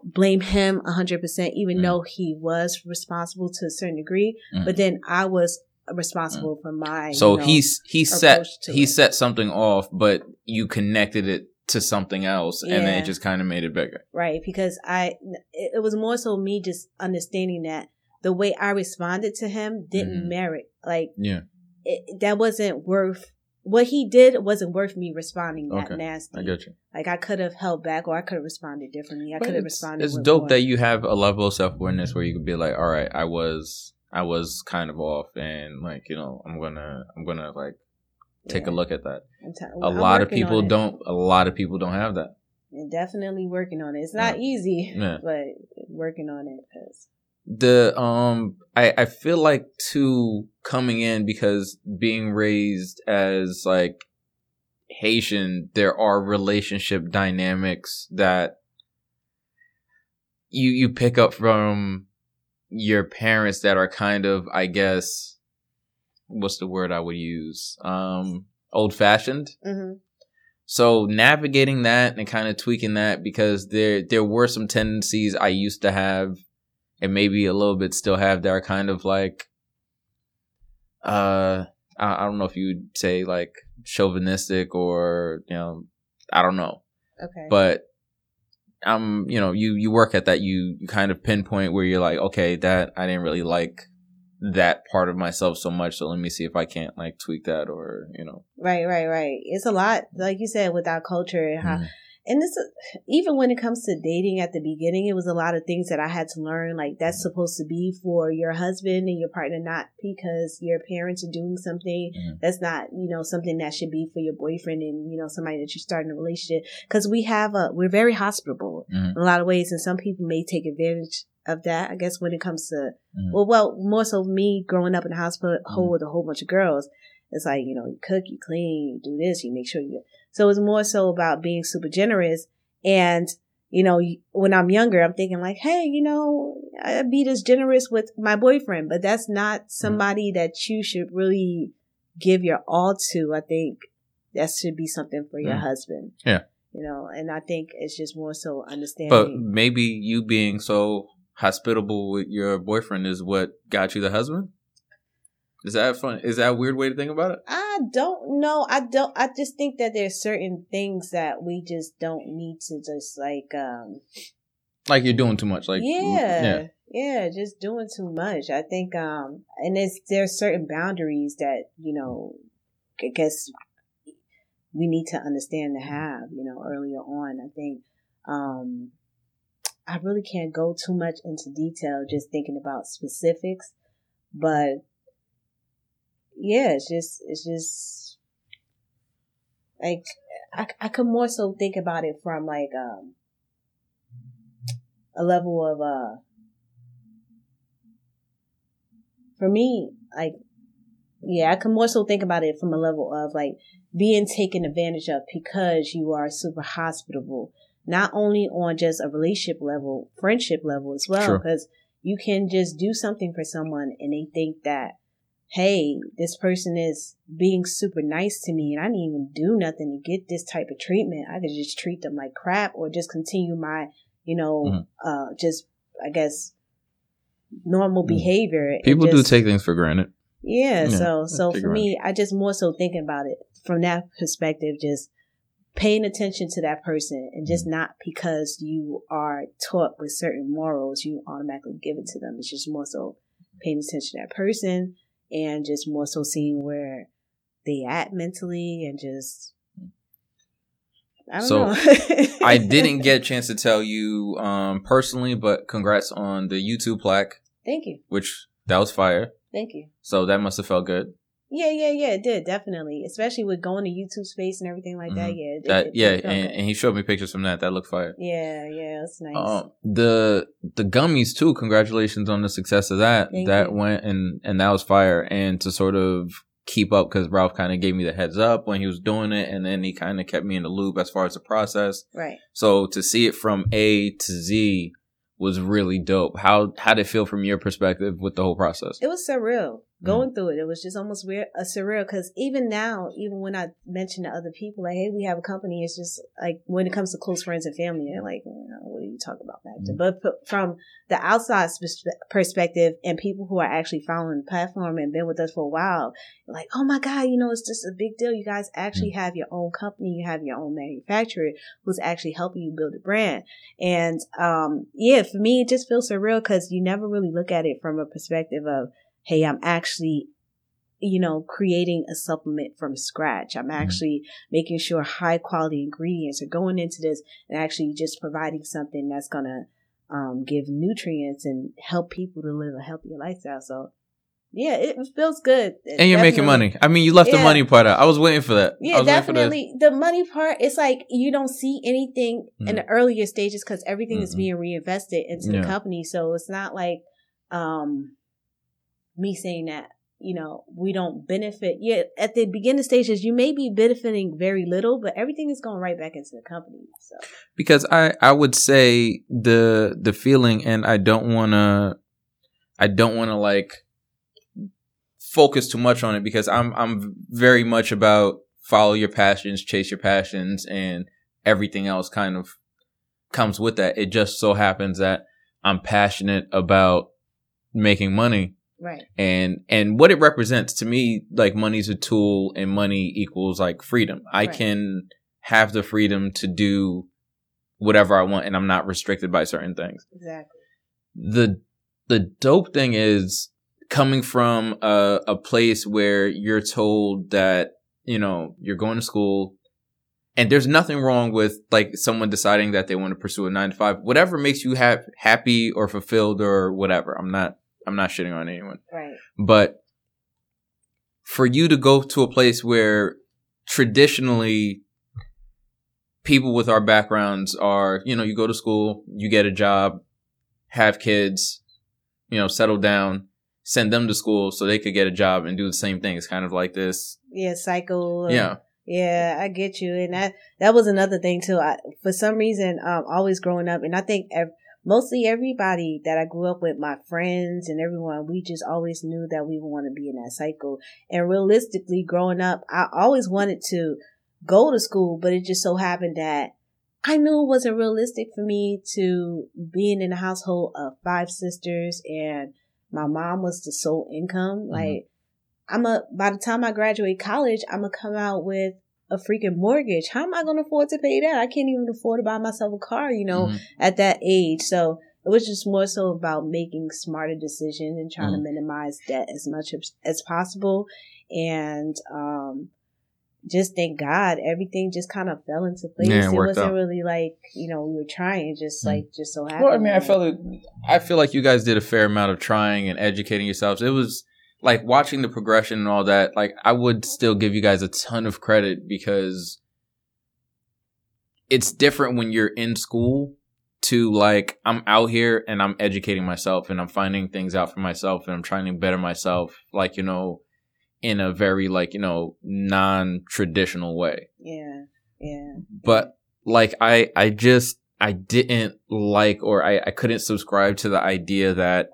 blame him 100%, even Mhm. though he was responsible to a certain degree. Mhm. But then I was responsible for my. So you know, he's he set he it. set something off, but you connected it to something else, and then it just kind of made it bigger. right because i it was more so me just understanding that the way i responded to him didn't Mhm. merit like Yeah, it, that wasn't worth what he did wasn't worth me responding that Okay, nasty I get you. like i could have held back or i could have responded differently i could have responded it's dope more. that you have a level of self awareness where you could be like, all right, I was I was kind of off, and like you know, I'm gonna I'm gonna like take a look at that. T- A I'm lot of people don't. A lot of people don't have that. And definitely working on it it's not Yeah. easy Yeah. but working on it 'cause- the um I, I feel like too coming in because being raised as like Haitian, there are relationship dynamics that you you pick up from your parents that are kind of, I guess, what's the word I would use? Um, old fashioned. Mhm. So navigating that and kind of tweaking that because there there were some tendencies I used to have and maybe a little bit still have that are kind of like uh I, I don't know if you'd say like chauvinistic or you know I don't know. Okay. But um you know you you work at that you you kind of pinpoint where you're like okay that I didn't really like that part of myself so much so let me see if I can't like tweak that or you know. Right right right. It's a lot like you said with our culture and how Mhm. And this even when it comes to dating at the beginning it was a lot of things that i had to learn like that's supposed to be for your husband and your partner not because your parents are doing something Mhm. that's not you know something that should be for your boyfriend and you know somebody that you're starting a relationship because we have a we're very hospitable Mhm. in a lot of ways and some people may take advantage of that i guess when it comes to Mhm. well well more so me growing up in a hospital Mhm. with a whole bunch of girls it's like you know you cook you clean you do this you make sure you so it's more so about being super generous and you know, when I'm younger, I'm thinking like, hey, you know, I'd be this generous with my boyfriend, but that's not somebody that you should really give your all to. I think that should be something for your Mm. husband. Yeah. You know, and I think it's just more so understanding. But maybe you being so hospitable with your boyfriend is what got you the husband. Is that fun? Is that a weird way to think about it? I don't know. I don't. I just think that there's certain things that we just don't need to just like. um Like you're doing too much. Like yeah, yeah, yeah just doing too much. I think, um, and it's there's certain boundaries that you know, I guess we need to understand to have. You know, earlier on, I think, um, I really can't go too much into detail, just thinking about specifics, but yeah, it's just, it's just like I, I could more so think about it from like um a level of uh for me like yeah i can more so think about it from a level of like being taken advantage of because you are super hospitable not only on just a relationship level friendship level as well because you can just do something for someone and they think that hey this person is being super nice to me and i didn't even do nothing to get this type of treatment i could just treat them like crap or just continue my you know Mhm. uh just i guess normal Mm. behavior People do take things for granted. yeah, Yeah, so so for me, I just more so thinking about it from that perspective, just paying attention to that person and just Mm-hmm. not because you are taught with certain morals, you automatically give it to them. It's just more so paying attention to that person and just more so seeing where they at mentally and just I don't So, know. I didn't get a chance to tell you um, personally, but congrats on the YouTube plaque, Thank you. which that was fire. Thank you. So that must have felt good. Yeah, yeah, yeah, it did, definitely. Especially with going to YouTube space and everything like that. Mhm. Yeah. it- That it- yeah, it and, and he showed me pictures from that. That looked fire. Yeah, yeah, it's nice. Um, the the gummies too. Congratulations on the success of that. Thank that you. went and and that was fire. And to sort of keep up because Ralph kind of gave me the heads up when he was doing it, and then he kind of kept me in the loop as far as the process. right. So to see it from A to Z was really dope. How how did it feel from your perspective with the whole process? It was surreal. Going through it. It was just almost weird, uh, surreal because even now, even when I mention to other people, like, hey, we have a company, it's just like when it comes to close friends and family, they're like, what are you talking about back Mm. there? But p- from the outside perspe- perspective and people who are actually following the platform and been with us for a while, like, oh my God, you know, it's just a big deal. You guys Mm. actually have your own company, you have your own manufacturer who's actually helping you build a brand. And um, yeah, for me, it just feels surreal because you never really look at it from a perspective of, hey, I'm actually, you know, creating a supplement from scratch. I'm actually making sure high quality ingredients are going into this and actually just providing something that's going to um, give nutrients and help people to live a healthier lifestyle. So, yeah, it feels good. And you're making money. I mean, you left the money part out. I was waiting for that. Yeah, was waiting for the- definitely. The money part, it's like you don't see anything in Mhm. the earlier stages because everything is Mhm. being reinvested into Yeah. the company. So it's not like um me saying that you know we don't benefit. Yeah, at the beginning stages, you may be benefiting very little, but everything is going right back into the company. So because I I would say the the feeling, and I don't want to, I don't want to like focus too much on it because I'm I'm very much about follow your passions, chase your passions, and everything else kind of comes with that. It just so happens that I'm passionate about making money right, and and what it represents to me like money's a tool and money equals like freedom i Right. can have the freedom to do whatever i want and i'm not restricted by certain things exactly. the the dope thing is coming from a, a place where you're told that you know you're going to school and there's nothing wrong with like someone deciding that they want to pursue a nine to five whatever makes you have happy or fulfilled or whatever i'm not i'm not shitting on anyone Right, but for you to go to a place where traditionally people with our backgrounds are, you know, you go to school, you get a job, have kids, you know, settle down, send them to school so they could get a job and do the same thing. It's kind of like this. yeah, cycle. Yeah. Yeah, I get you, and that that was another thing too. I, for some reason, um, always growing up, and I think ev- mostly everybody that I grew up with, my friends and everyone, we just always knew that we want to be in that cycle. And realistically, growing up, I always wanted to go to school, but it just so happened that I knew it wasn't realistic for me to being in a household of five sisters and my mom was the sole income. Mm-hmm. Like I'm a by the time I graduate college, I'm gonna come out with a freaking mortgage. How am I gonna afford to pay that? I can't even afford to buy myself a car, you know, Mhm. at that age. So it was just more so about making smarter decisions and trying Mhm. to minimize debt as much as, as possible. And um just thank God everything just kind of fell into place. Yeah, it it wasn't out. really like, you know, we were trying, just Mm. like just so happened. Well, I mean, I felt it, I feel like you guys did a fair amount of trying and educating yourselves. It was like watching the progression and all that. Like I would still give you guys a ton of credit because it's different when you're in school to like I'm out here and I'm educating myself and I'm finding things out for myself and I'm trying to better myself like you know in a very like you know non-traditional way Yeah, yeah. but like i i just i didn't like or i i couldn't subscribe to the idea that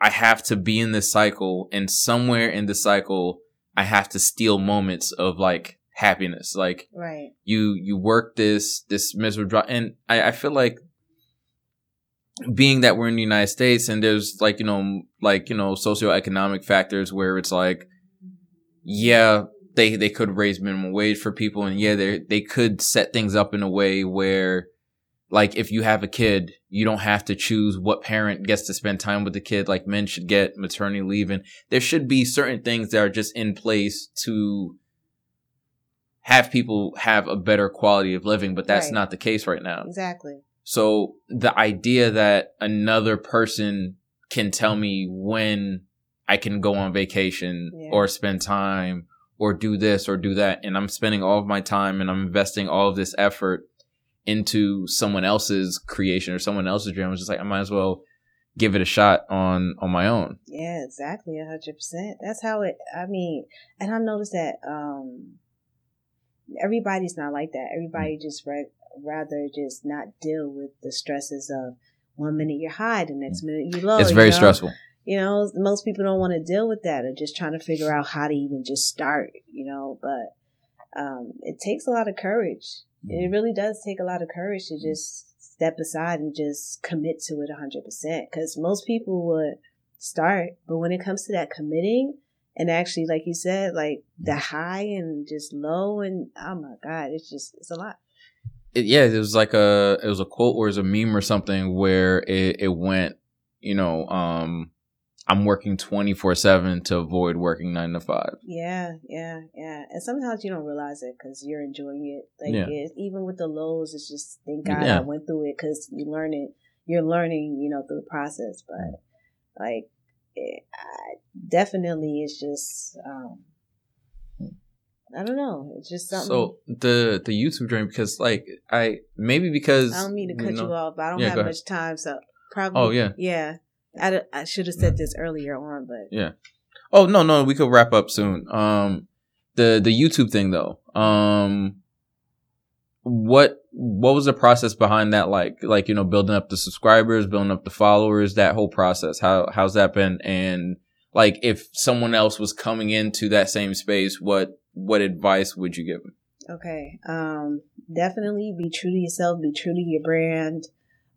i have to be in this cycle and somewhere in the cycle i have to steal moments of like happiness like Right. you you work this this miserable job and I, I feel like being that we're in the united states and there's like you know like you know socioeconomic factors where it's like yeah they they could raise minimum wage for people and yeah they they could set things up in a way where like if you have a kid you don't have to choose what parent gets to spend time with the kid like men should get maternity leave and there should be certain things that are just in place to have people have a better quality of living but that's Right. not the case right now Exactly. so the idea that another person can tell me when I can go on vacation Yeah. or spend time or do this or do that, and I'm spending all of my time and I'm investing all of this effort into someone else's creation or someone else's dream, I was just like, I might as well give it a shot on on my own. Yeah, exactly. A hundred percent. That's how it. I mean, and I noticed that um everybody's not like that. Everybody Mm. just ra- rather just not deal with the stresses of one minute you're high, the next minute you're low. it's you very know? stressful. You know, most people don't want to deal with that, or just trying to figure out how to even just start. You know, but um, it takes a lot of courage. It mm-hmm. really does take a lot of courage to mm-hmm. just step aside and just commit to it 100%. Because most people would start, but when it comes to that committing, and actually, like you said, like the mm-hmm. high and just low, and oh my God, it's just, it's a lot. it, yeah, it was like a it was a quote or it was a meme or something where it, it went, you know, um, I'm working twenty four seven to avoid working nine to five. Yeah, yeah, yeah. And sometimes you don't realize it because you're enjoying it. Like Yeah. it, even with the lows, it's just thank God Yeah. I went through it because you learn it. You're learning, you know, through the process. But like, it, I, definitely, it's just um, I don't know. It's just something. So the the YouTube dream because like I maybe because I don't mean to cut you, know- off, but I don't Yeah, have much time. So probably. Oh, yeah. yeah. I, I should have said this earlier on, but Yeah. Oh no no we could wrap up soon. Um, the the YouTube thing though. Um, what what was the process behind that like? Like you know building up the subscribers, building up the followers, that whole process. How how's that been? And like if someone else was coming into that same space, what what advice would you give them? Okay. Um, definitely be true to yourself, be true to your brand.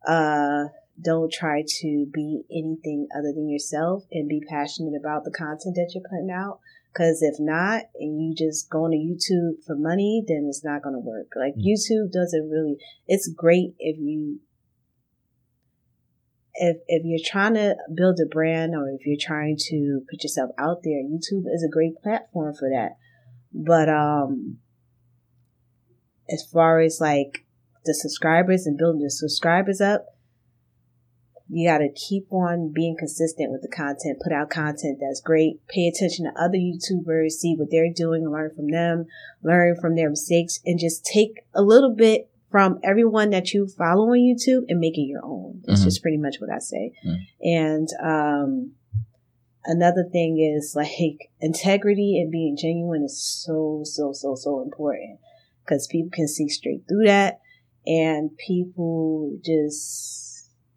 Uh, don't try to be anything other than yourself and be passionate about the content that you're putting out. Cause if not, and you just going to YouTube for money, then it's not going to work. Like Mm. YouTube doesn't really, it's great if you, if, if you're trying to build a brand or if you're trying to put yourself out there, YouTube is a great platform for that. But, um, as far as like the subscribers and building the subscribers up, you got to keep on being consistent with the content, put out content that's great, pay attention to other YouTubers, see what they're doing, learn from them, learn from their mistakes, and just take a little bit from everyone that you follow on YouTube and make it your own. That's Mhm. just pretty much what I say. Mhm. And um, another thing is like integrity and being genuine is so so so so important because people can see straight through that and people just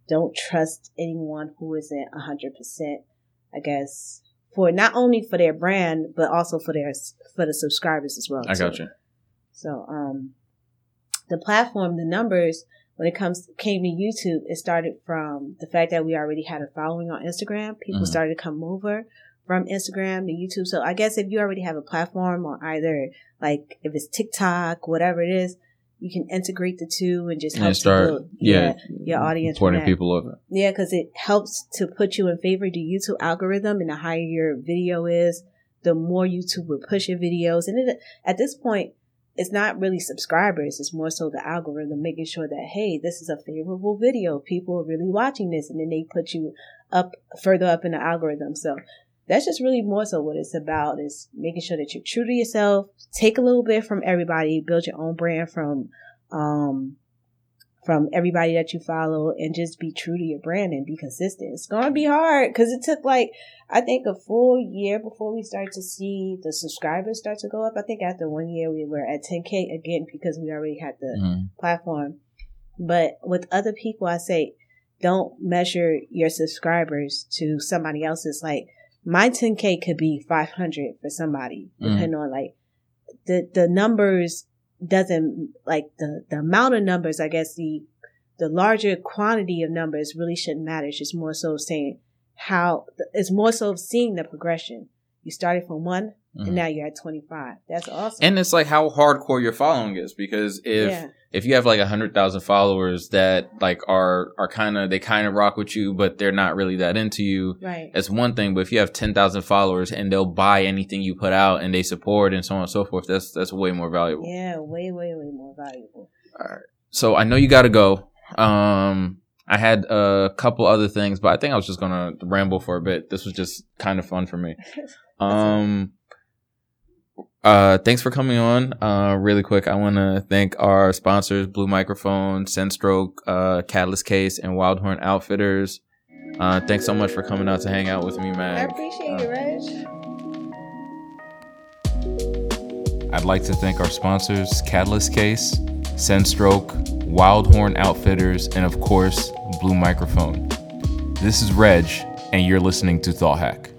don't trust anyone who isn't 100% i guess for not only for their brand but also for their for the subscribers as well I got too. you. so um the platform the numbers when it comes came to youtube it started from the fact that we already had a following on instagram people Mhm. started to come over from instagram to youtube so i guess if you already have a platform on either like if it's tiktok whatever it is you can integrate the two and just help then start, to build, yeah, your audience that. people over. Yeah, because it helps to put you in favor of the YouTube algorithm, and the higher your video is, the more YouTube will push your videos. And it, at this point, it's not really subscribers; it's more so the algorithm making sure that hey, this is a favorable video. People are really watching this, and then they put you up further up in the algorithm. So that's just really more so what it's about is making sure that you're true to yourself. Take a little bit from everybody, build your own brand from um from everybody that you follow and just be true to your brand and be consistent. It's going to be hard because it took like, I think a full year before we started to see the subscribers start to go up. I think after one year we were at 10K again because we already had the Mhm. platform. But with other people, I say, don't measure your subscribers to somebody else's. Like my 10K could be 500 for somebody, Mm. depending on like the, the numbers doesn't like the, the amount of numbers, I guess the, the larger quantity of numbers really shouldn't matter. It's just more so saying how it's more so seeing the progression. You started from one Mhm. and now you're at 25. That's awesome. And it's like how hardcore your following is because if yeah. If you have like a hundred thousand followers that like are are kind of they kind of rock with you, but they're not really that into you. Right. That's one thing, but if you have ten thousand followers and they'll buy anything you put out and they support and so on and so forth, that's that's way more valuable. Yeah, way, way, way more valuable. All right. So I know you got to go. Um, I had a couple other things, but I think I was just gonna ramble for a bit. This was just kind of fun for me. Um, uh, thanks for coming on. Uh, really quick, I want to thank our sponsors: Blue Microphone, Senstroke, uh, Catalyst Case, and Wildhorn Outfitters. Uh, thanks so much for coming out to hang out with me, man. I man. appreciate it, Reg. I'd like to thank our sponsors, Catalyst Case, Senstroke, Wildhorn Outfitters, and of course, Blue Microphone. This is Reg, and you're listening to Thought Hack.